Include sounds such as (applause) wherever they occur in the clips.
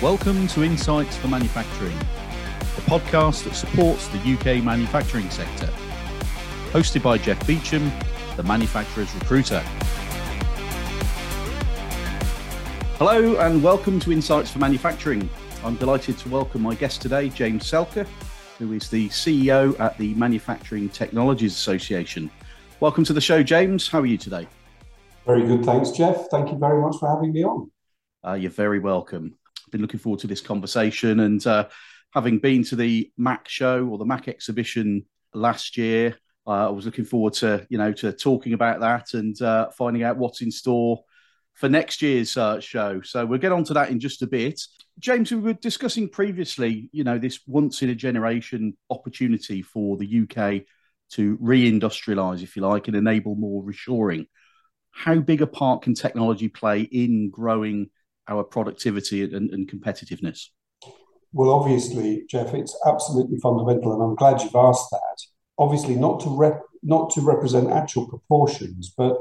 Welcome to Insights for Manufacturing, the podcast that supports the UK manufacturing sector. Hosted by Jeff Beecham, the manufacturer's recruiter. Hello, and welcome to Insights for Manufacturing. I'm delighted to welcome my guest today, James Selka, who is the CEO at the Manufacturing Technologies Association. Welcome to the show, James. How are you today? Very good, thanks, Jeff. Thank you very much for having me on. Uh, you're very welcome been looking forward to this conversation. And uh, having been to the MACH show or the MACH exhibition last year, uh, I was looking forward to you know to talking about that and uh, finding out what's in store for next year's uh, show. So we'll get on to that in just a bit. James, we were discussing previously, you know, this once in a generation opportunity for the UK to reindustrialize, if you like, and enable more reshoring. How big a part can technology play in growing our productivity and, and competitiveness? Well, obviously, Jeff, it's absolutely fundamental, and I'm glad you've asked that. Obviously, not to rep- not to represent actual proportions, but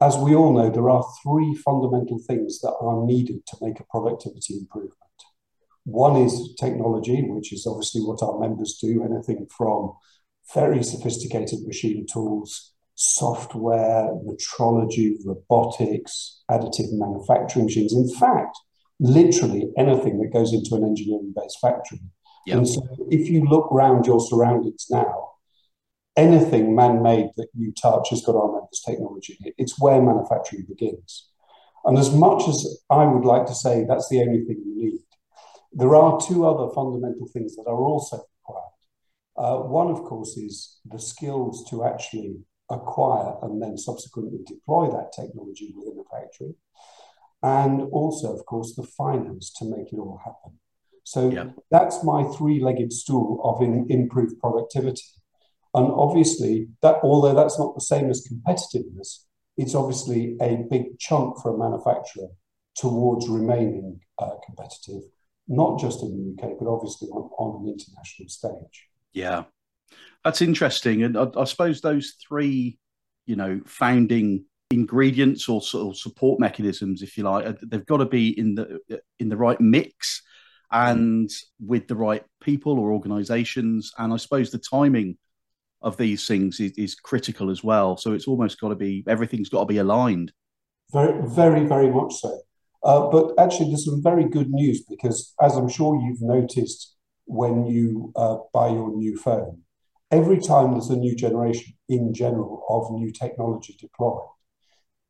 as we all know, there are three fundamental things that are needed to make a productivity improvement. One is technology, which is obviously what our members do, anything from very sophisticated machine tools software, metrology, robotics, additive manufacturing machines. In fact, literally anything that goes into an engineering based factory. Yep. And so if you look around your surroundings now, anything man made that you touch has got our members' technology. It's where manufacturing begins. And as much as I would like to say that's the only thing you need, there are two other fundamental things that are also required. Uh, one, of course, is the skills to actually acquire and then subsequently deploy that technology within the factory. And also, of course, the finance to make it all happen. So yeah. that's my three legged stool of in, improved productivity. And obviously, that although that's not the same as competitiveness, it's obviously a big chunk for a manufacturer towards remaining uh, competitive, not just in the UK, but obviously on, on an international stage. Yeah, that's interesting, and I, I suppose those three, you know, founding ingredients or sort of support mechanisms, if you like, they've got to be in the in the right mix and with the right people or organisations, and I suppose the timing of these things is, is critical as well. So it's almost got to be everything's got to be aligned. Very, very, very much so. Uh, but actually, there's some very good news because, as I'm sure you've noticed when you uh, buy your new phone, every time there's a new generation in general of new technology deployed,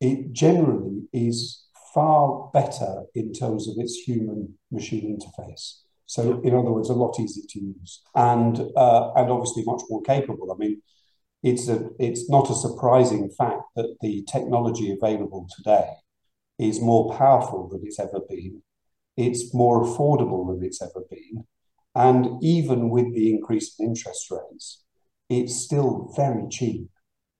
it generally is far better in terms of its human machine interface. So, in other words, a lot easier to use and uh, and obviously much more capable. I mean, it's a it's not a surprising fact that the technology available today is more powerful than it's ever been. It's more affordable than it's ever been, and even with the increase in interest rates, it's still very cheap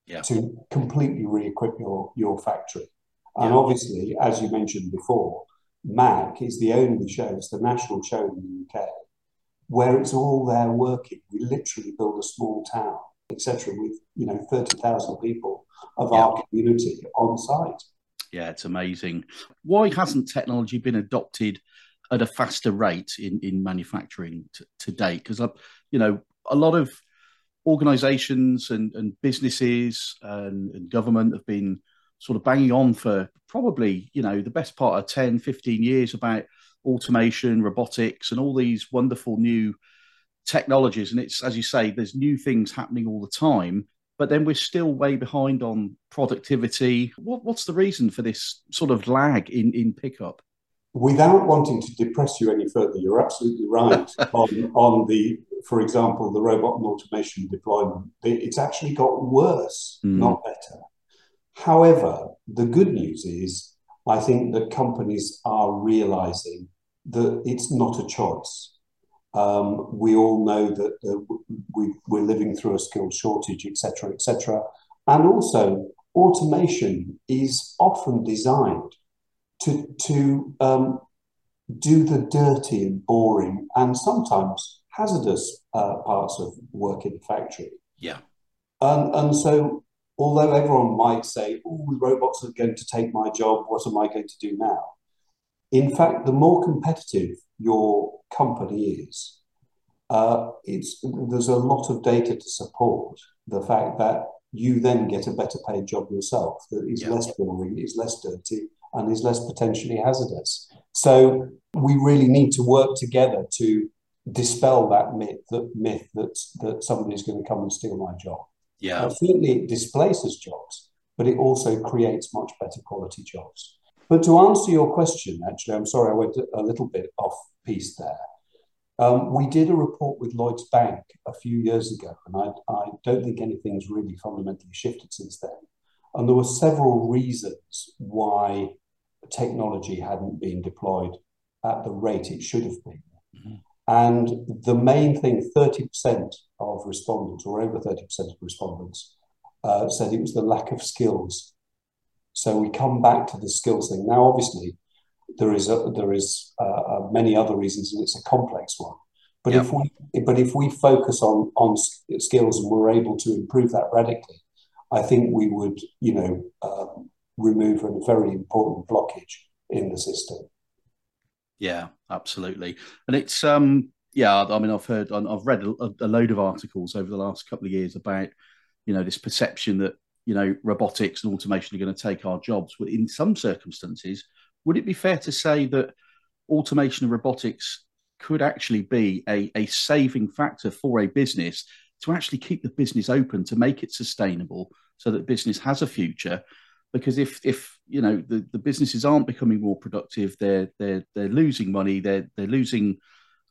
yeah. to completely re-equip your, your factory. And yeah. obviously, as you mentioned before, MACH is the only show, it's the national show in the UK, where it's all there working. We literally build a small town, etc., with you know 30,000 people of yeah. our community on site. Yeah, it's amazing. Why hasn't technology been adopted at a faster rate in, in manufacturing t- to date? Because, uh, you know, a lot of organizations and, and businesses and, and, government have been sort of banging on for probably, you know, the best part of 10, 15 years about automation, robotics, and all these wonderful new technologies. And it's, as you say, there's new things happening all the time, but then we're still way behind on productivity. What, what's the reason for this sort of lag in, in pickup? Without wanting to depress you any further, you're absolutely right (laughs) on, on the, for example, the robot and automation deployment. It's actually got worse, mm. not better. However, the good news is I think that companies are realizing that it's not a choice. Um, we all know that uh, we, we're living through a skill shortage, etc., etc. And also, automation is often designed to to um, do the dirty and boring and sometimes hazardous uh, parts of work in the factory. Yeah. And, and so, although everyone might say, oh, robots are going to take my job, what am I going to do now? in fact, the more competitive your company is, uh, it's there's a lot of data to support the fact that you then get a better paid job yourself that is yeah. less boring, is less dirty, and is less potentially hazardous. So we really need to work together to dispel that myth that myth that that somebody's going to come and steal my job. Yeah, now, certainly it displaces jobs, but it also creates much better quality jobs. But to answer your question, actually, I'm sorry I went a little bit off piece there. Um, we did a report with Lloyds Bank a few years ago, and I, I don't think anything's really fundamentally shifted since then. And there were several reasons why technology hadn't been deployed at the rate it should have been. Mm-hmm. And the main thing 30% of respondents, or over 30% of respondents, uh, said it was the lack of skills. So we come back to the skills thing. Now, obviously, there is a, there is uh, uh, many other reasons, and it's a complex one. But yep. if we but if we focus on on skills and we're able to improve that radically, I think we would you know um, remove a very important blockage in the system. Yeah, absolutely, and it's um yeah I mean I've heard I've read a, a load of articles over the last couple of years about you know this perception that you know robotics and automation are going to take our jobs, but in some circumstances would it be fair to say that automation and robotics could actually be a, a saving factor for a business to actually keep the business open, to make it sustainable, so that business has a future? Because if if you know the, the businesses aren't becoming more productive, they're they're they're losing money, they're they're losing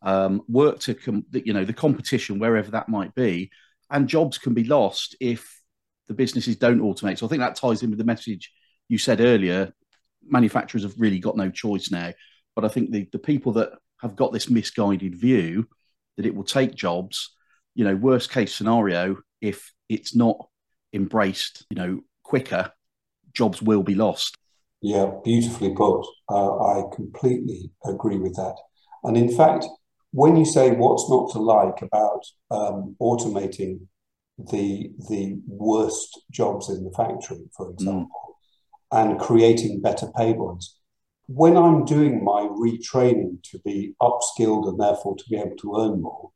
um, work to com- you know the competition wherever that might be, and jobs can be lost if the businesses don't automate. So I think that ties in with the message you said earlier manufacturers have really got no choice now. But I think the, the people that have got this misguided view that it will take jobs, you know, worst case scenario, if it's not embraced, you know, quicker, jobs will be lost. Yeah, beautifully put. Uh, I completely agree with that. And in fact, when you say what's not to like about um, automating the the worst jobs in the factory, for example, mm and creating better ones. When I'm doing my retraining to be upskilled and therefore to be able to earn more,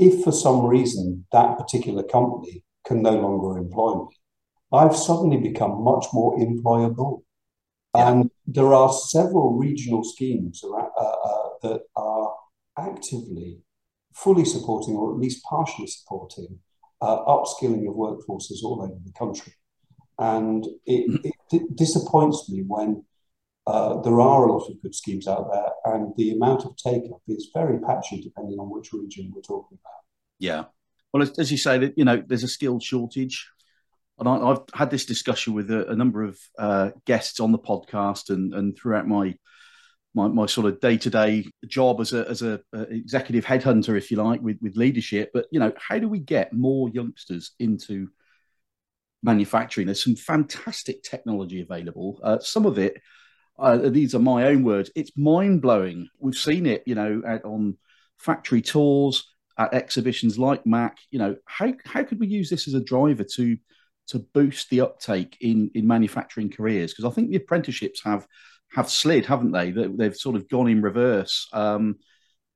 if for some reason that particular company can no longer employ me, I've suddenly become much more employable. Yeah. And there are several regional schemes uh, uh, that are actively fully supporting or at least partially supporting uh, upskilling of workforces all over the country. And it, mm. it d- disappoints me when uh, there are a lot of good schemes out there, and the amount of take up is very patchy depending on which region we're talking about. Yeah. Well, as, as you say, that you know, there's a skilled shortage. And I, have had this discussion with a, a number of uh, guests on the podcast and, and throughout my my, my sort of day to day job as a as a, executive headhunter, if you like, with with leadership. But you know, how do we get more youngsters into manufacturing. There's some fantastic technology available. Uh, some of it, uh, these are my own words, it's mind blowing. We've seen it, you know, on factory tours, at exhibitions like MACH. You know, how how could we use this as a driver to to boost the uptake in in manufacturing careers? Because I think the apprenticeships have have slid, haven't they? They've sort of gone in reverse, um,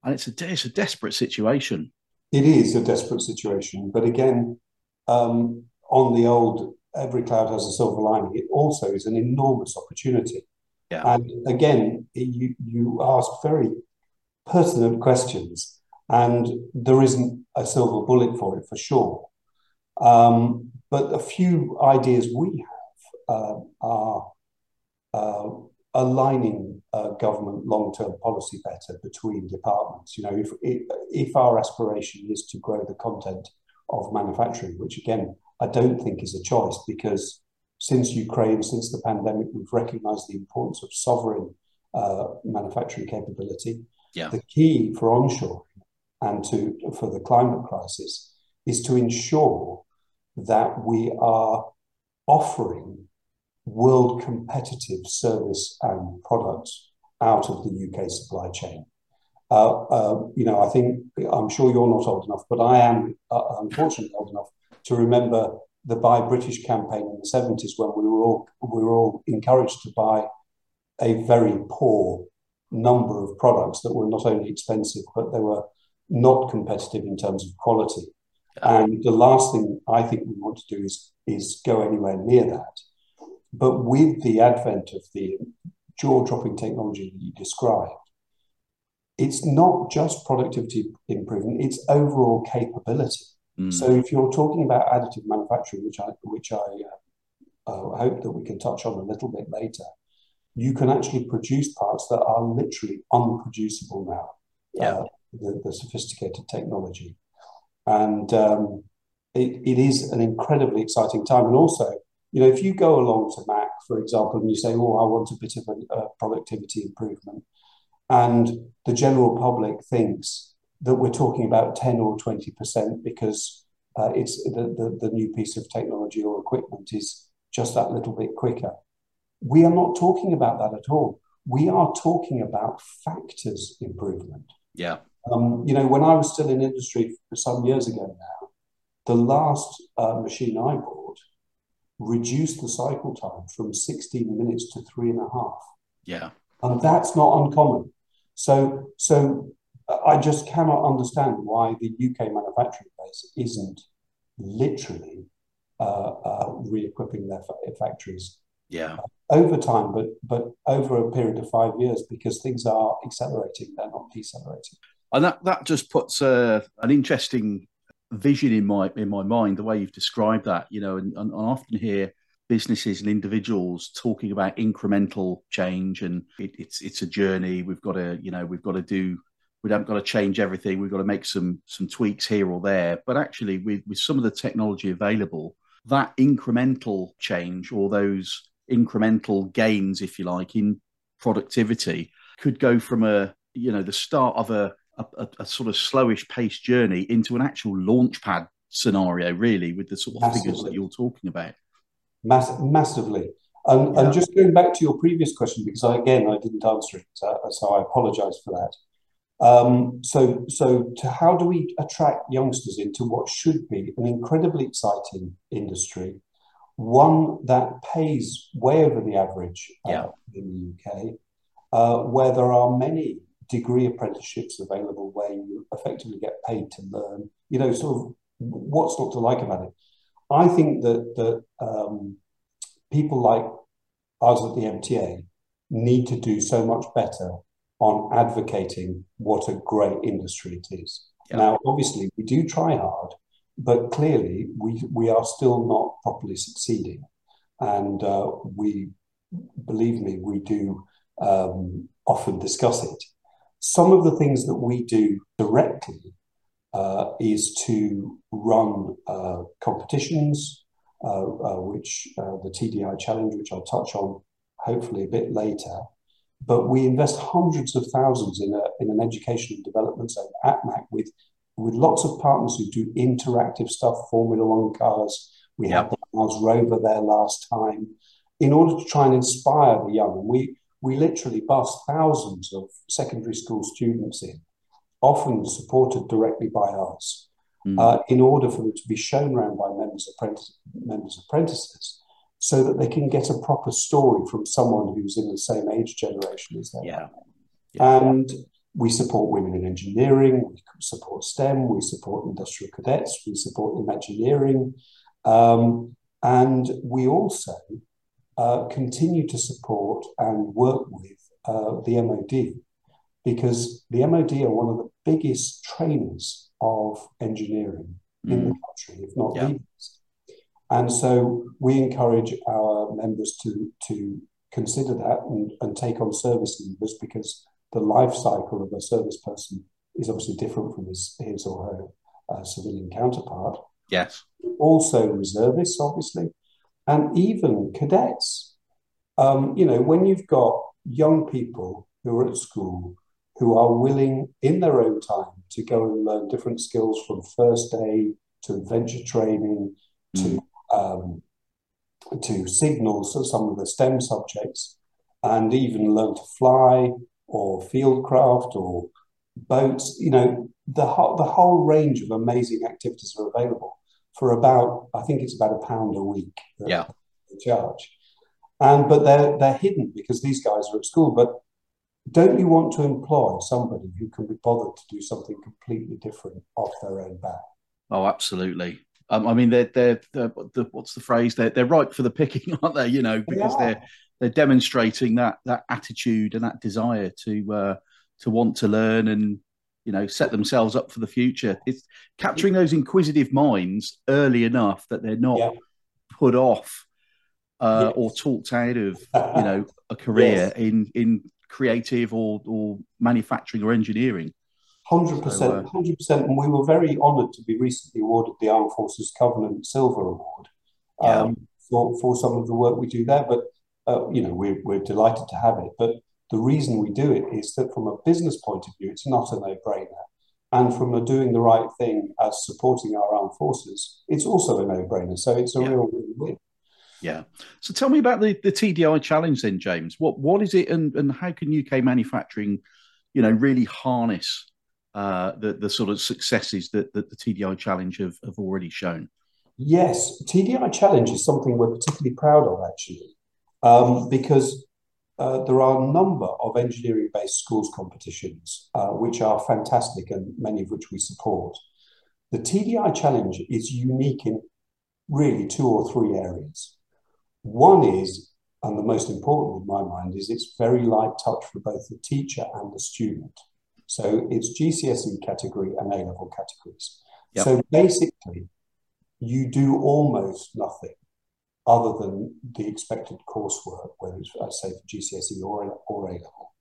and it's a it's a desperate situation. It is a desperate situation, but again, um, on the old every cloud has a silver lining, it also is an enormous opportunity. Yeah. And again, you you ask very pertinent questions, and there isn't a silver bullet for it for sure. Um, but a few ideas we have uh, are uh, aligning uh, government long-term policy better between departments. You know, if, if our aspiration is to grow the content of manufacturing, which again I don't think is a choice because since Ukraine, since the pandemic, we've recognized the importance of sovereign uh, manufacturing capability. Yeah. The key for onshoring and to for the climate crisis is to ensure that we are offering world competitive service and products out of the UK supply chain. Uh, uh, you know, I think I'm sure you're not old enough, but I am uh, unfortunately old enough to remember the Buy British campaign in the 70s when we were all we were all encouraged to buy a very poor number of products that were not only expensive, but they were not competitive in terms of quality. And the last thing I think we want to do is, is go anywhere near that. But with the advent of the jaw dropping technology that you described, it's not just productivity improvement, it's overall capability. Mm. So if you're talking about additive manufacturing, which I, which I uh, uh, hope that we can touch on a little bit later, you can actually produce parts that are literally unproducible now. Yeah. Uh, the, the, sophisticated technology. And um, it, it is an incredibly exciting time. And also, you know, if you go along to MACH, for example, and you say, oh, I want a bit of a, a productivity improvement, and the general public thinks that we're talking about 10 or 20% because uh, it's the, the, the new piece of technology or equipment is just that little bit quicker. We are not talking about that at all. We are talking about factors improvement. Yeah. Um, you know, when I was still in industry for some years ago now, the last uh, machine I bought reduced the cycle time from 16 minutes to three and a half. Yeah. And that's not uncommon. So, so I just cannot understand why the UK manufacturing base isn't literally uh, uh, re-equipping their factories. Yeah. Over time, but but over a period of five years, because things are accelerating, they're not decelerating. And that that just puts uh, an interesting vision in my in my mind. The way you've described that, you know, and, and I often hear businesses and individuals talking about incremental change and it, it's it's a journey we've got to you know we've got to do we haven't got to change everything we've got to make some some tweaks here or there but actually with with some of the technology available that incremental change or those incremental gains if you like in productivity could go from a you know the start of a a, a sort of slowish paced journey into an actual launch pad scenario really with the sort of Absolutely. figures that you're talking about Mass- massively. And, yeah. and just going back to your previous question, because I, again I didn't answer it, so, so I apologise for that. Um, so, so to how do we attract youngsters into what should be an incredibly exciting industry, one that pays way over the average uh, yeah. in the UK, uh, where there are many degree apprenticeships available where you effectively get paid to learn. You know, sort of what's not to like about it. I think that that um, people like us at the MTA need to do so much better on advocating what a great industry it is. Yeah. Now, obviously, we do try hard, but clearly we we are still not properly succeeding, and uh, we believe me, we do um, often discuss it. Some of the things that we do directly uh, is to run uh, competitions, uh, uh which uh, the TDI challenge, which I'll touch on hopefully a bit later. But we invest hundreds of thousands in, a, in an education and development zone at MACH with, with lots of partners who do interactive stuff, Formula One cars. We yep. had the Mars rover there last time in order to try and inspire the young. We, we literally bus thousands of secondary school students in often supported directly by us, mm. uh, in order for them to be shown around by members, apprentice, members apprentices so that they can get a proper story from someone who's in the same age generation as them. Yeah. yeah. And we support women in engineering, we support STEM, we support industrial cadets, we support Imagineering, um, and we also uh, continue to support and work with uh, the MOD because the MOD are one of the biggest trainers of engineering mm. in the mm. country, if not yeah. the biggest. And so we encourage our members to, to consider that and, and take on service leavers because the life cycle of a service person is obviously different from his, his or her uh, civilian counterpart. Yes. Also, reservists, obviously, and even cadets. Um, you know, when you've got young people who are at school who are willing in their own time to go and learn different skills from first aid to adventure training mm. to um, to signals, so some of the STEM subjects, and even learn to fly or fieldcraft or boats. You know, the whole, the whole range of amazing activities are available for about I think it's about a pound a week. Yeah, charge, and but they're they're hidden because these guys are at school, but don't you want to employ somebody who can be bothered to do something completely different off their own back? Oh, absolutely. Um, I mean, they're, they're, they're, the, what's the phrase? They're, they're ripe for the picking, (laughs) aren't they? You know, because they are they're demonstrating that that attitude and that desire to uh, to want to learn and you know set themselves up for the future. It's capturing those inquisitive minds early enough that they're not yeah. put off uh, yes. or talked out of you know a (laughs) career yes. in in creative or or manufacturing or engineering. Hundred percent, uh, hundred percent, and we were very honoured to be recently awarded the Armed Forces Covenant Silver Award um, yeah. for for some of the work we do there. But uh, you know, we're we're delighted to have it. But the reason we do it is that from a business point of view, it's not a no brainer, and from a doing the right thing as supporting our armed forces, it's also a no brainer. So it's a yeah. real win. Yeah. So tell me about the, the TDI challenge then, James. What what is it and, and how can UK manufacturing, you know, really harness uh, the the sort of successes that, that the TDI challenge have, have already shown? Yes, TDI challenge is something we're particularly proud of actually, um, because uh, there are a number of engineering based schools competitions uh, which are fantastic and many of which we support. The TDI challenge is unique in really two or three areas. One is, and the most important in my mind, is it's very light touch for both the teacher and the student. So it's GCSE category and A level categories. Yep. So basically, you do almost nothing other than the expected coursework, whether it's, I say, for GCSE or, or A level.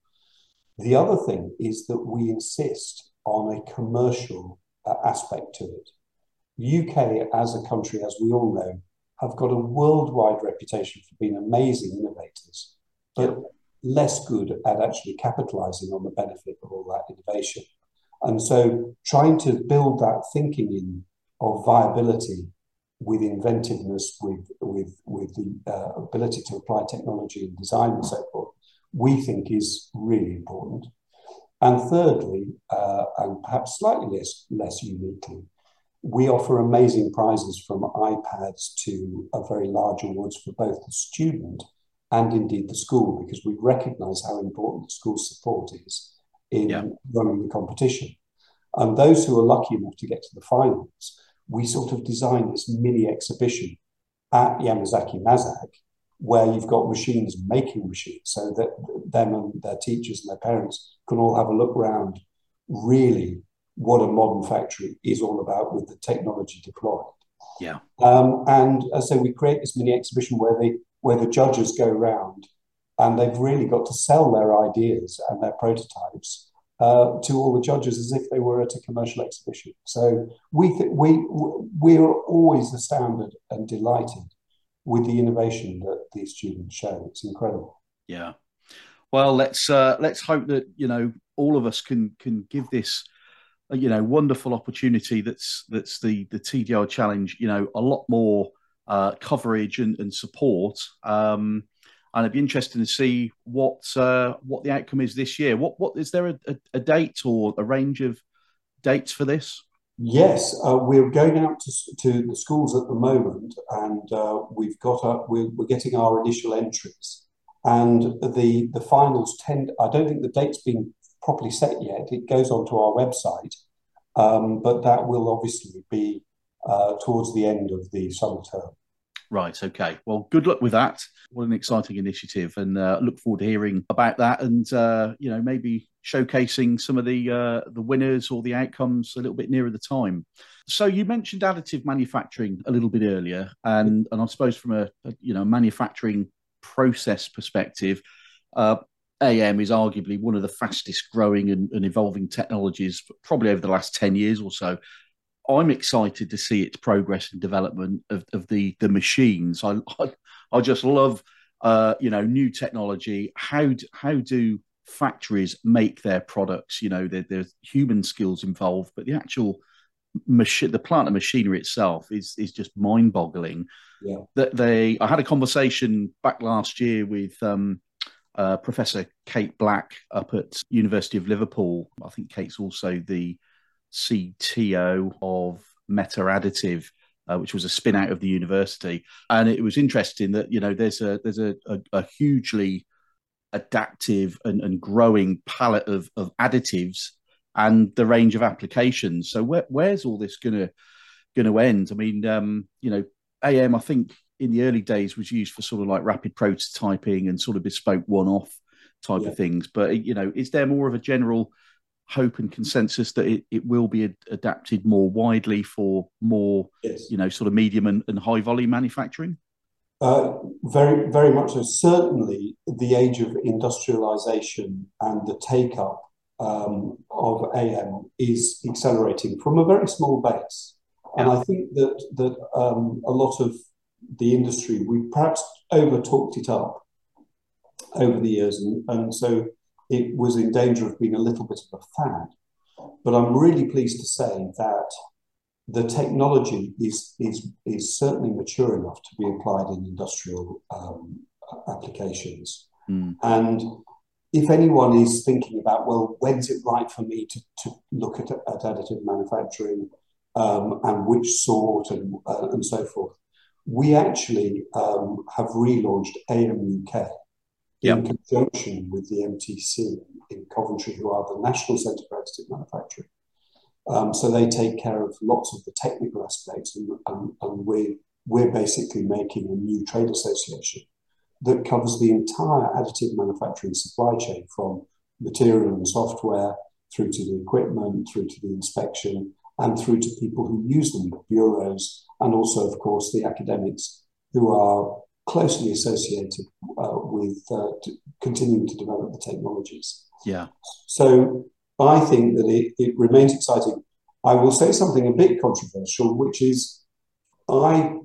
The other thing is that we insist on a commercial uh, aspect to it. The UK, as a country, as we all know, have got a worldwide reputation for being amazing innovators, but less good at actually capitalizing on the benefit of all that innovation. And so trying to build that thinking in of viability with inventiveness, with, with, with the uh, ability to apply technology and design and so forth, we think is really important. And thirdly, uh, and perhaps slightly less, less uniquely, we offer amazing prizes from iPads to a very large awards for both the student and indeed the school, because we recognize how important the school support is in yeah. running the competition. And those who are lucky enough to get to the finals, we sort of designed this mini exhibition at Yamazaki Mazak, where you've got machines making machines, so that them and their teachers and their parents can all have a look around really what a modern factory is all about with the technology deployed. Yeah. Um, and so we create this mini exhibition where the where the judges go around and they've really got to sell their ideas and their prototypes uh, to all the judges as if they were at a commercial exhibition. So we th- we we are always astounded and delighted with the innovation that these students show. It's incredible. Yeah. Well, let's uh, let's hope that you know all of us can can give this you know wonderful opportunity that's that's the the TDI challenge you know a lot more uh, coverage and, and support um, and it'd be interesting to see what uh, what the outcome is this year what what is there a, a, a date or a range of dates for this yes uh, we're going out to, to the schools at the moment and uh, we've got a, we're, we're getting our initial entries and the the finals tend i don't think the date's been properly set yet. It goes onto our website, um, but that will obviously be uh, towards the end of the summer term. Right. Okay. Well, good luck with that. What an exciting initiative, and uh, look forward to hearing about that, and uh, you know maybe showcasing some of the uh, the winners or the outcomes a little bit nearer the time. So you mentioned additive manufacturing a little bit earlier, and and I suppose from a, a you know manufacturing process perspective, uh, AM is arguably one of the fastest growing and, and, evolving technologies, probably over the last 10 years or so. I'm excited to see its progress and development of, of the, the machines. I, (laughs) I, I just love, uh, you know, new technology. How, how do factories make their products? You know, there, there's human skills involved, but the actual machine, the plant and machinery itself is, is just mind boggling. Yeah. That they, I had a conversation back last year with, um, uh, Professor Kate Black up at University of Liverpool. I think Kate's also the CTO of Meta Additive, uh, which was a spin out of the university. And it was interesting that you know there's a there's a, a, a hugely adaptive and, and growing palette of, of additives and the range of applications. So where, where's all this going to going to end? I mean, um, you know, AM I think in the early days was used for sort of like rapid prototyping and sort of bespoke one-off type yeah. of things. But you know, is there more of a general hope and consensus that it, it will be ad- adapted more widely for more, yes. you know, sort of medium and, and high volume manufacturing? Uh, very, very much so. Certainly, the age of industrialization and the take up um, of AM is accelerating from a very small base. And I think that that um, a lot of the industry we perhaps over talked it up over the years, and, and so it was in danger of being a little bit of a fad. But I'm really pleased to say that the technology is is is certainly mature enough to be applied in industrial um, applications. Mm. And if anyone is thinking about, well, when's it right for me to, to look at, at additive manufacturing um, and which sort and, uh, and so forth, we actually um, have relaunched AM UK yep. in conjunction with the MTC in Coventry, who are the National Centre for Additive Manufacturing. Um, so they take care of lots of the technical aspects, and, and, and we're, we're basically making a new trade association that covers the entire additive manufacturing supply chain from material and software through to the equipment, through to the inspection, and through to people who use them, the bureaus, and also, of course, the academics who are closely associated uh, with uh, continuing to develop the technologies. Yeah. So I think that it, it remains exciting. I will say something a bit controversial, which is I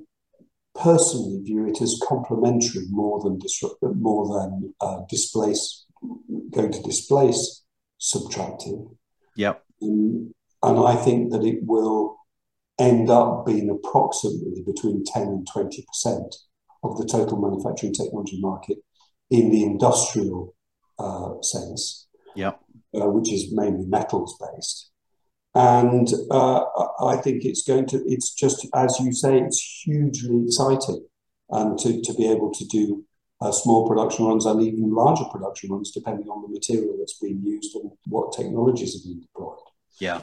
personally view it as complementary more than disrupt, more than uh, displace, going to displace subtractive. Yep. Um, and I think that it will end up being approximately between 10 and 20 percent of the total manufacturing technology market in the industrial uh, sense, yep. Uh, which is mainly metals based. And uh, I think it's going to, it's just, as you say, it's hugely exciting and to, to be able to do uh, small production runs and even larger production runs, depending on the material that's being used and what technologies are being deployed. Yeah.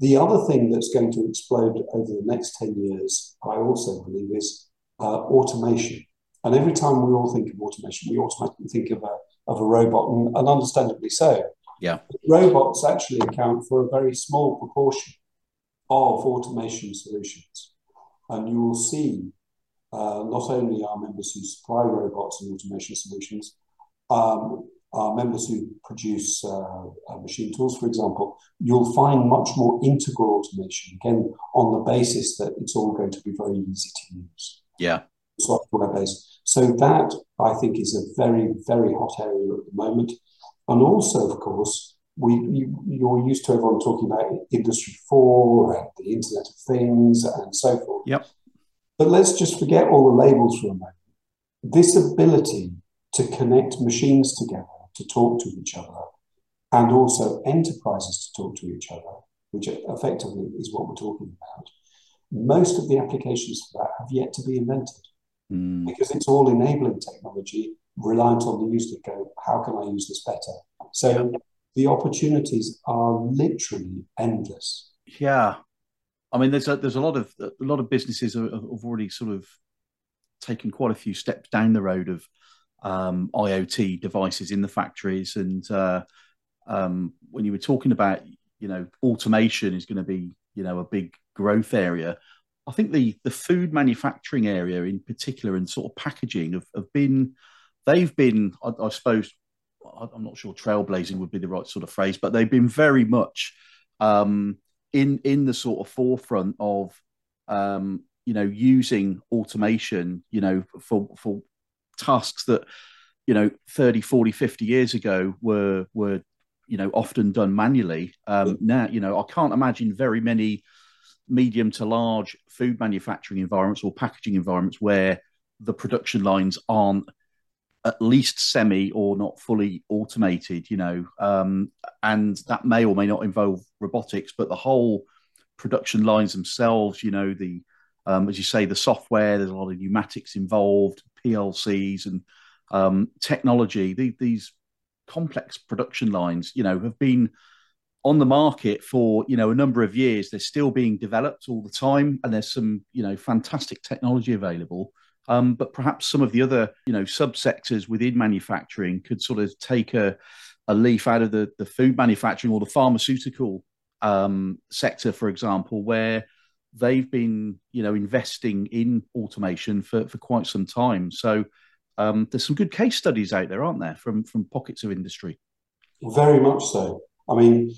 The other thing that's going to explode over the next 10 years, I also believe, is uh, automation. And every time we all think of automation, we automatically think of a, of a robot, and, and understandably so. Yeah. Robots actually account for a very small proportion of automation solutions. And you will see uh, not only our members who supply robots and automation solutions, um, our members who produce uh, uh, machine tools, for example, you'll find much more integral automation, again, on the basis that it's all going to be very easy to use. Yeah. Software based. So that, I think, is a very, very hot area at the moment. And also, of course, we you, are used to everyone talking about Industry 4 and the Internet of Things and so forth. Yep. But let's just forget all the labels for a moment. This ability to connect machines together to talk to each other and also enterprises to talk to each other, which effectively is what we're talking about. Most of the applications for that have yet to be invented mm. because it's all enabling technology reliant on the user to go, how can I use this better? So yeah. the opportunities are literally endless. Yeah. I mean, there's a, there's a lot of a lot of businesses have, have already sort of taken quite a few steps down the road of um, IoT devices in the factories. And uh, um, when you were talking about, you know, automation is going to be, you know, a big growth area. I think the the food manufacturing area in particular and sort of packaging have, have been, they've been, I, I suppose, I'm not sure trailblazing would be the right sort of phrase, but they've been very much um, in in the sort of forefront of um, you know using automation you know for for tasks that you know 30 40 50 years ago were were you know often done manually um, now you know i can't imagine very many medium to large food manufacturing environments or packaging environments where the production lines aren't at least semi or not fully automated you know um, and that may or may not involve robotics but the whole production lines themselves you know the um, as you say the software there's a lot of pneumatics involved PLCs and um, technology, the, these complex production lines, you know, have been on the market for you know a number of years. They're still being developed all the time, and there's some you know fantastic technology available. Um, but perhaps some of the other you know subsectors within manufacturing could sort of take a, a leaf out of the, the food manufacturing or the pharmaceutical um, sector, for example, where they've been you know investing in automation for, for quite some time. So um, there's some good case studies out there, aren't there, from from pockets of industry? Very much so. I mean,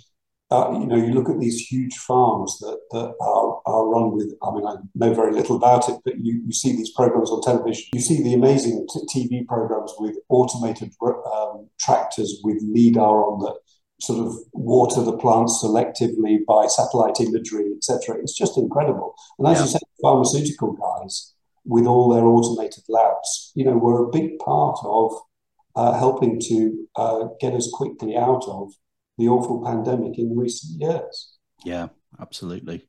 uh, you know, you look at these huge farms that, that are, are run with, I mean, I know very little about it, but you, you see these programs on television. You see the amazing t- TV programs with automated um, tractors with LIDAR on that sort of water the plants selectively by satellite imagery, etc. It's just incredible. And as yeah. you said, pharmaceutical guys with all their automated labs, you know, were a big part of uh, helping to uh, get us quickly out of the awful pandemic in recent years. Yeah, absolutely.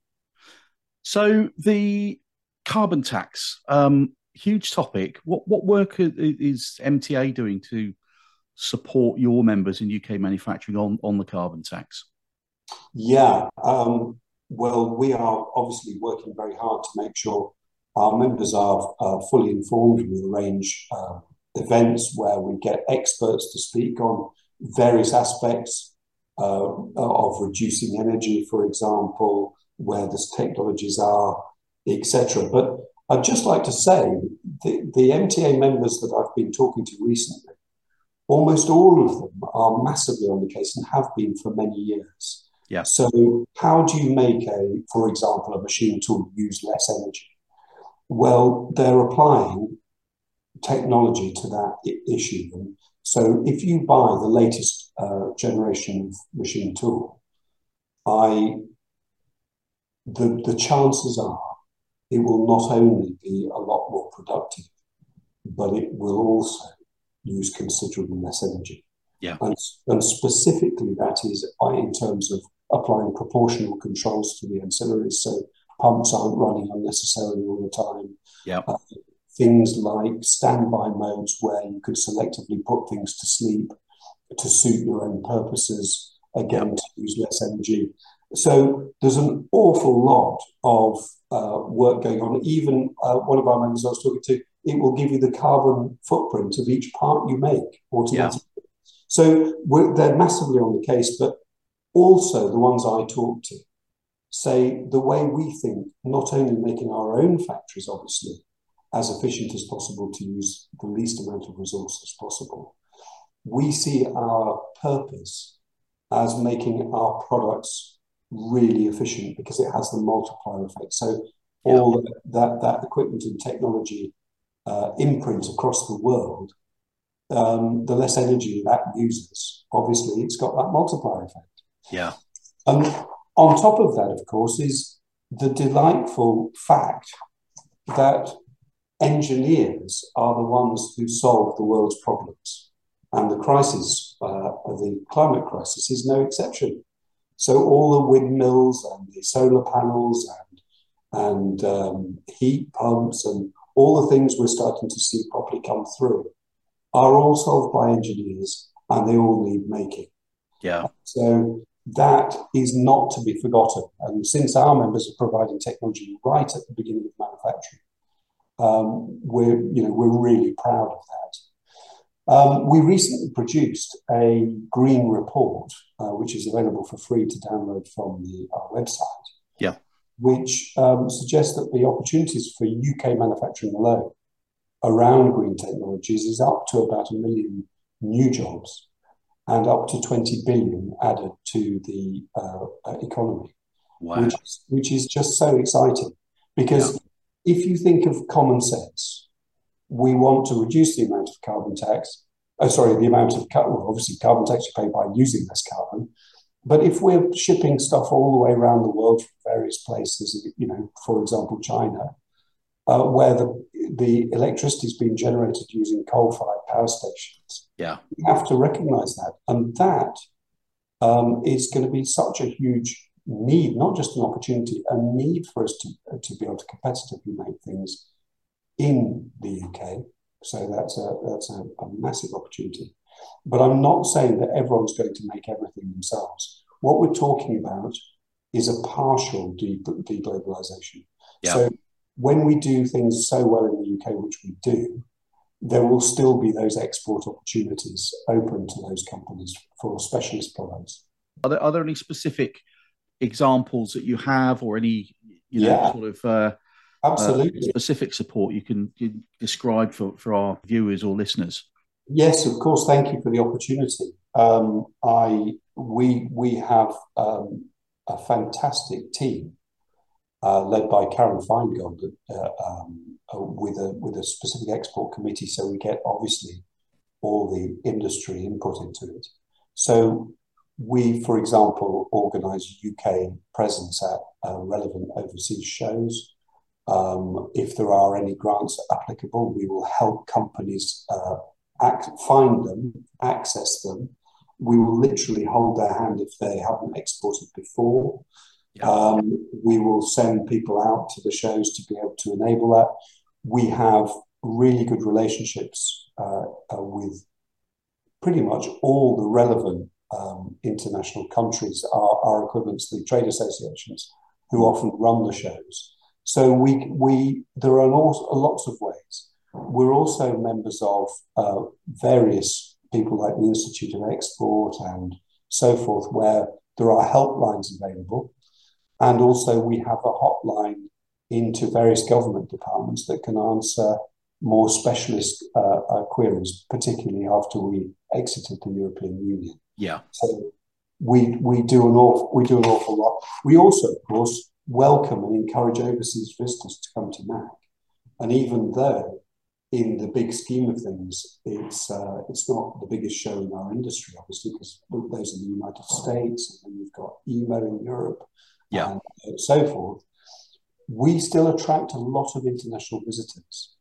So the carbon tax, um, huge topic. What what work is MTA doing to support your members in UK manufacturing on on the carbon tax? Yeah, um, well, we are obviously working very hard to make sure our members are uh, fully informed. We arrange uh, events where we get experts to speak on various aspects uh, of reducing energy, for example, where the technologies are, etc. But I'd just like to say the, the MTA members that I've been talking to recently, almost all of them are massively on the case and have been for many years. Yeah. So how do you make a, for example, a machine tool use less energy? Well, they're applying technology to that issue. And so if you buy the latest uh, generation of machine tool, I the the chances are it will not only be a lot more productive, but it will also use considerably less energy. Yeah. And, and specifically that is in terms of applying proportional controls to the ancillaries. So pumps aren't running unnecessarily all the time. Yeah. Uh, things like standby modes where you could selectively put things to sleep to suit your own purposes, again, to use less energy. So there's an awful lot of uh, work going on. Even uh, one of our members I was talking to, it will give you the carbon footprint of each part you make automatically. Yeah. So they're massively on the case, but also the ones I talk to say the way we think, not only making our own factories, obviously, as efficient as possible to use the least amount of resources possible. We see our purpose as making our products really efficient because it has the multiplier effect. So all yeah. that, that equipment and technology uh, imprint across the world, um, the less energy that uses, obviously it's got that multiplier effect. Yeah. And on top of that, of course, is the delightful fact that engineers are the ones who solve the world's problems. And the crisis, uh, the climate crisis, is no exception. So all the windmills and the solar panels and and um, heat pumps and all the things we're starting to see properly come through are all solved by engineers and they all need making. Yeah. So that is not to be forgotten. And since our members are providing technology right at the beginning of manufacturing, um, we're, you know, we're really proud of that. Um, we recently produced a green report, uh, which is available for free to download from the, our website. Yeah. Which um, suggests that the opportunities for UK manufacturing alone around green technologies is up to about a million new jobs and up to 20 billion added to the uh, economy, wow. which, which is just so exciting because yeah if you think of common sense, we want to reduce the amount of carbon tax. Oh, sorry, the amount of well, obviously carbon tax you pay by using less carbon. But if we're shipping stuff all the way around the world from various places, you know, for example, China, uh, where the the electricity is being generated using coal-fired power stations, yeah, we have to recognise that, and that um, is going to be such a huge need, not just an opportunity, a need for us to, to be able to competitively make things in the UK So that's a that's a, a massive opportunity. But I'm not saying that everyone's going to make everything themselves. What we're talking about is a partial de- deglobalization. Yeah. So when we do things so well in the UK, which we do, there will still be those export opportunities open to those companies for specialist products. Are there, are there any specific examples that you have or any you know yeah. sort of uh, absolutely uh, specific support you can, you can describe for, for our viewers or listeners? Yes, of course. Thank you for the opportunity. Um, I we we have um, a fantastic team uh, led by Karen Feingold uh, um, uh, with a with a specific export committee. So we get obviously all the industry input into it. So we, for example, organise UK presence at uh, relevant overseas shows. Um, if there are any grants applicable, we will help companies uh, act, find them, access them. We will literally hold their hand if they haven't exported before. Yeah. Um, we will send people out to the shows to be able to enable that. We have really good relationships uh, uh, with pretty much all the relevant um, international countries, our, our equivalents, the trade associations, who often run the shows. So we we there are lots of ways. We're also members of uh, various people like the Institute of Export and so forth, where there are helplines available. And also, we have a hotline into various government departments that can answer more specialist uh, uh, queries, particularly after we exited the European Union. Yeah. So we we do an awful we do an awful lot. We also, of course, welcome and encourage overseas visitors to come to MACH. And even though in the big scheme of things, it's uh, it's not the biggest show in our industry, obviously, because those in the United States, and then you've got EMO in Europe, yeah, and so forth. We still attract a lot of international visitors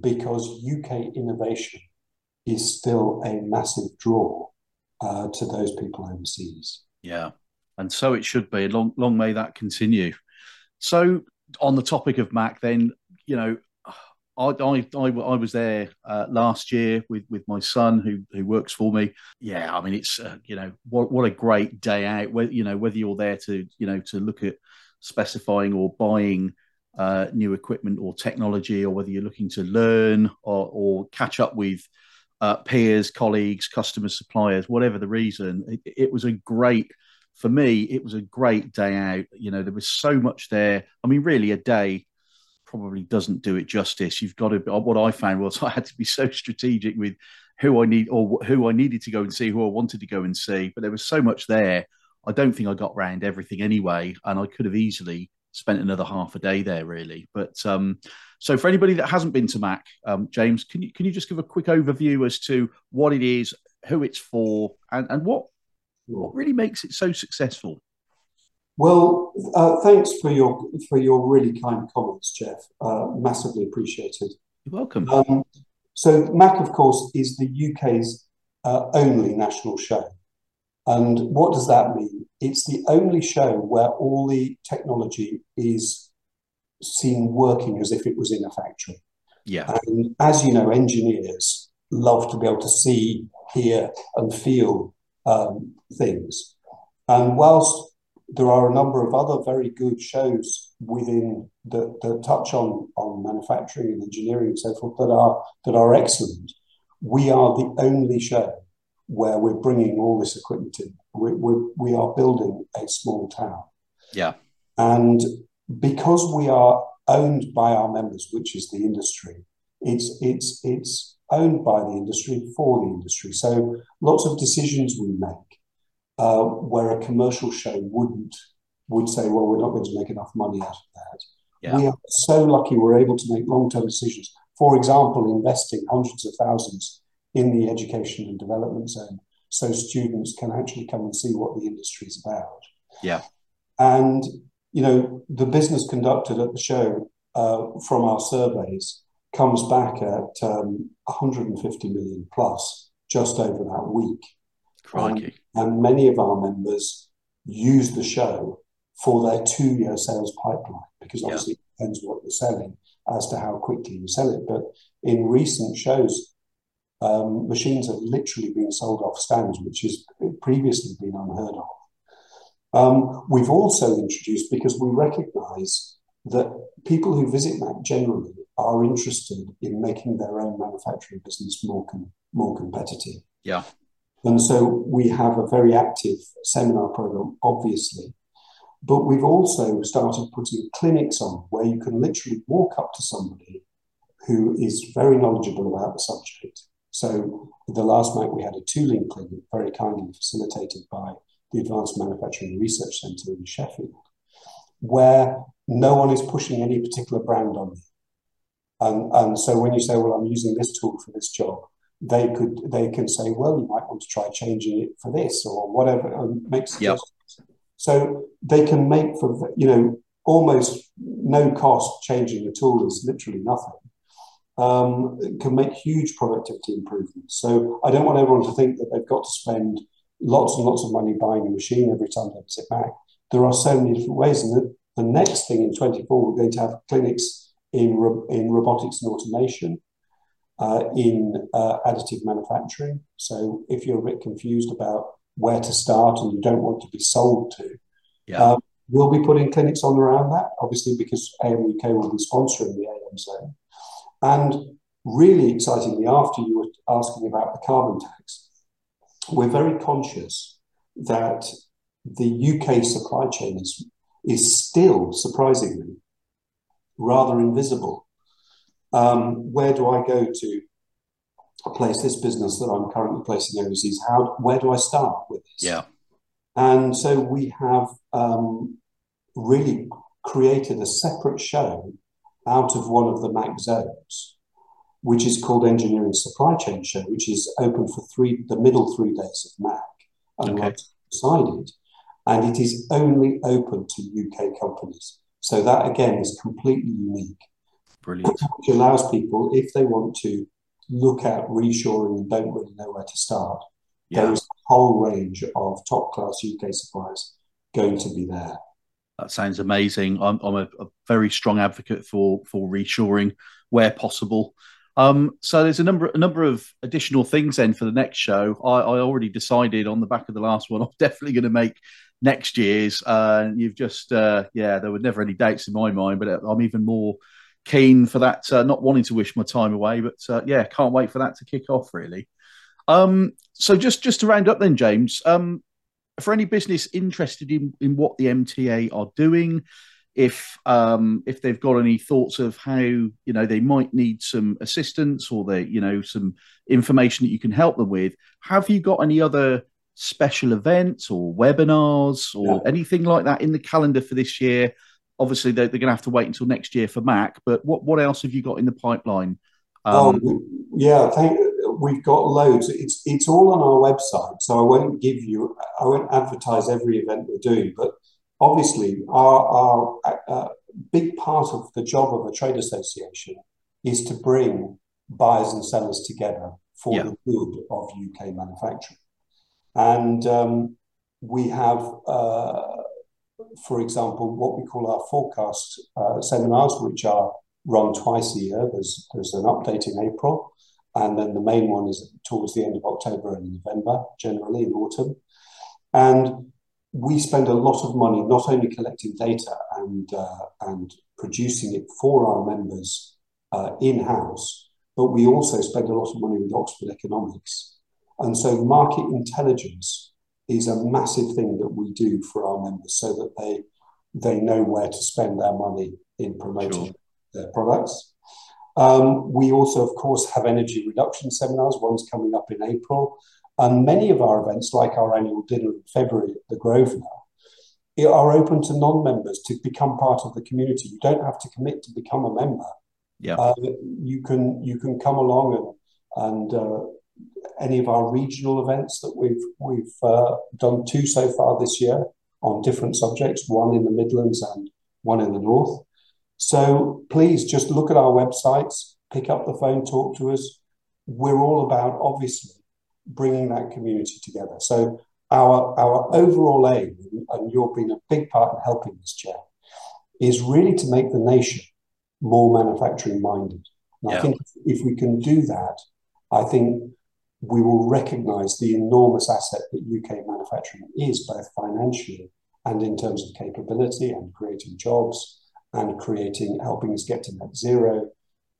because UK innovation is still a massive draw uh, to those people overseas. Yeah, and so it should be. Long, long may that continue. So, on the topic of MACH, then you know, I, I, I, I was there uh, last year with, with my son who, who works for me. Yeah, I mean, it's, uh, you know, what, what a great day out. Whether, you know, whether you're there to, you know, to look at specifying or buying uh, new equipment or technology, or whether you're looking to learn or, or catch up with uh, peers, colleagues, customers, suppliers, whatever the reason, it, it was a great, for me, it was a great day out. You know, there was so much there. I mean, really, a day probably doesn't do it justice. You've got to. What I found was (laughs) I had to be so strategic with who I need or who I needed to go and see, who I wanted to go and see. But there was so much there. I don't think I got round everything anyway, and I could have easily spent another half a day there, really. But um, so for anybody that hasn't been to MACH, um, James, can you can you just give a quick overview as to what it is, who it's for, and, and what what really makes it so successful? Well, uh, thanks for your for your really kind comments, Jeff. Uh, massively appreciated. You're welcome. Um, so, MACH, of course, is the UK's uh, only national show. And what does that mean? It's the only show where all the technology is seen working as if it was in a factory. Yeah. And as you know, engineers love to be able to see, hear, and feel um, things. And whilst there are a number of other very good shows within that, that touch on, on manufacturing and engineering and so forth that are that are excellent. We are the only show where we're bringing all this equipment in. We, we, we are building a small town. Yeah. And because we are owned by our members, which is the industry, it's it's it's owned by the industry for the industry. So lots of decisions we make uh, where a commercial show wouldn't would say, well, we're not going to make enough money out of that. Yeah. We are so lucky we're able to make long term decisions. For example, investing hundreds of thousands in the education and development zone so students can actually come and see what the industry is about. Yeah. And, you know, the business conducted at the show uh, from our surveys comes back at um, 150 million plus just over that week. Crikey. Um, and many of our members use the show for their two year sales pipeline because obviously yeah. it depends what you're selling. as to how quickly you sell it. But in recent shows, um, machines have literally been sold off stands, which has previously been unheard of. Um, we've also introduced, because we recognize that people who visit MACH generally are interested in making their own manufacturing business more, com- more competitive. Yeah. And so we have a very active seminar program, obviously, but we've also started putting clinics on where you can literally walk up to somebody who is very knowledgeable about the subject. So the last night we had a tooling clinic, very kindly facilitated by the Advanced Manufacturing Research Centre in Sheffield, where no one is pushing any particular brand on you. And, and so when you say, well, I'm using this tool for this job, they could they can say, well, you might want to try changing it for this or whatever, and make. Yep. So they can make for you know almost no cost changing the tool is literally nothing. Um, can make huge productivity improvements. So I don't want everyone to think that they've got to spend lots and lots of money buying a machine every time they sit back. There are so many different ways, and the, the next thing in 24, we're going to have clinics in in robotics and automation uh, in uh, additive manufacturing. So if you're a bit confused about where to start and you don't want to be sold to, yeah. Um, we'll be putting clinics on around that, obviously, because AM UK will be sponsoring the AM zone. And really excitingly, after you were asking about the carbon tax, we're very conscious that the UK supply chain is, is still, surprisingly, rather invisible um, where do I go to place this business that I'm currently placing overseas? How where do I start with this? Yeah. And so we have um, really created a separate show out of one of the MACH zones, which is called Engineering Supply Chain Show, which is open for three the middle three days of MACH, and okay. decided, and it is only open to UK companies. So that again is completely unique. Brilliant. (clears throat) Which allows people, if they want to look at reshoring and don't really know where to start, yeah. there is a whole range of top class UK suppliers going to be there. That sounds amazing. I'm, I'm a, a, very strong advocate for for reshoring where possible. Um, so there's a number a number of additional things then for the next show. I, I already decided on the back of the last one. (laughs) I'm definitely going to make next year's. Uh, you've just uh, yeah, there were never any dates in my mind, but I'm even more keen for that. Uh, not wanting to wish my time away, but uh, yeah, can't wait for that to kick off. Really. Um, so just just to round up then, James. Um, for any business interested in in what the MTA are doing, if um, if they've got any thoughts of how you know they might need some assistance or they you know some information that you can help them with, have you got any other special events or webinars or yeah. anything like that in the calendar for this year? obviously they're, they're going to have to wait until next year for MACH. But what what else have you got in the pipeline? Um, oh yeah, thank, we've got loads. It's it's all on our website, so I won't give you, I won't advertise every event we're doing. But obviously, our our uh, big part of the job of a trade association is to bring buyers and sellers together for yeah. the good of UK manufacturing, and um, we have. Uh, for example, what we call our forecast uh, seminars, which are run twice a year. There's, there's an update in April, and then the main one is towards the end of October and November, generally in autumn. And we spend a lot of money not only collecting data and, uh, and producing it for our members uh, in house, but we also spend a lot of money with Oxford Economics. And so market intelligence is a massive thing that we do for our members so that they they know where to spend their money in promoting sure. their products. Um, we also, of course, have energy reduction seminars. One's coming up in April. And many of our events, like our annual dinner in February at the Grosvenor, are open to non-members to become part of the community. You don't have to commit to become a member. Yeah, uh, you can you can come along and and uh, any of our regional events that we've we've uh, done two so far this year on different subjects, one in the Midlands and one in the North. So please just look at our websites, pick up the phone, talk to us. We're all about obviously bringing that community together. So our our overall aim, and you've been a big part in helping this, chair, is really to make the nation more manufacturing minded. Yeah. I think if we can do that, I think we will recognize the enormous asset that UK manufacturing is, both financially and in terms of capability and creating jobs and creating, helping us get to net zero,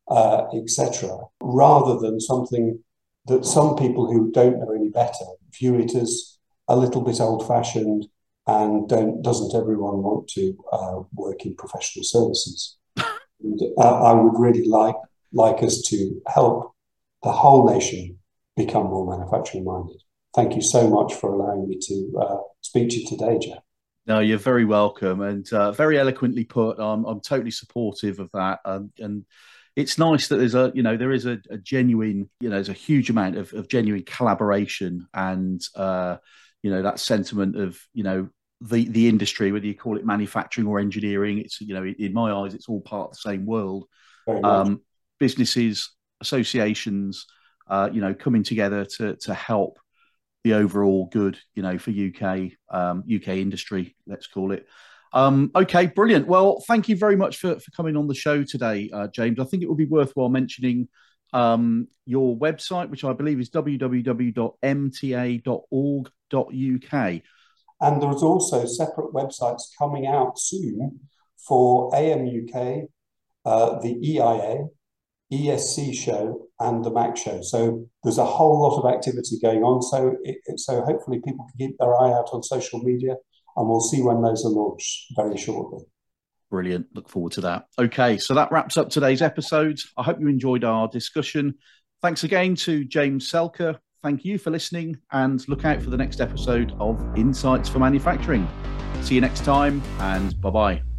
uh, etc., rather than something that some people who don't know any better view it as a little bit old fashioned and don't, doesn't everyone want to uh, work in professional services? and, uh, I would really like like us to help the whole nation become more manufacturing minded. Thank you so much for allowing me to uh, speak to you today, Jeff. No, you're very welcome and uh, very eloquently put. I'm, I'm totally supportive of that. Um, and it's nice that there's a, you know, there is a, a genuine, you know, there's a huge amount of, of genuine collaboration and, uh, you know, that sentiment of, you know, the, the industry, whether you call it manufacturing or engineering, it's, you know, in my eyes, it's all part of the same world. Um, businesses, associations, uh, you know, coming together to to help the overall good, you know, for UK um, UK industry, let's call it. Um, okay, brilliant. Well, thank you very much for, for coming on the show today, uh, James. I think it would be worthwhile mentioning um, your website, which I believe is www.mta.org.uk. And there's also separate websites coming out soon for AMUK, uh, the EIA, ESC show and the MACH show. So there's a whole lot of activity going on. So it, so hopefully people can keep their eye out on social media, and we'll see when those are launched very shortly. Brilliant. Look forward to that. Okay, so that wraps up today's episode. I hope you enjoyed our discussion. Thanks again to James Selka. Thank you for listening, and look out for the next episode of Insights for Manufacturing. See you next time, and bye bye.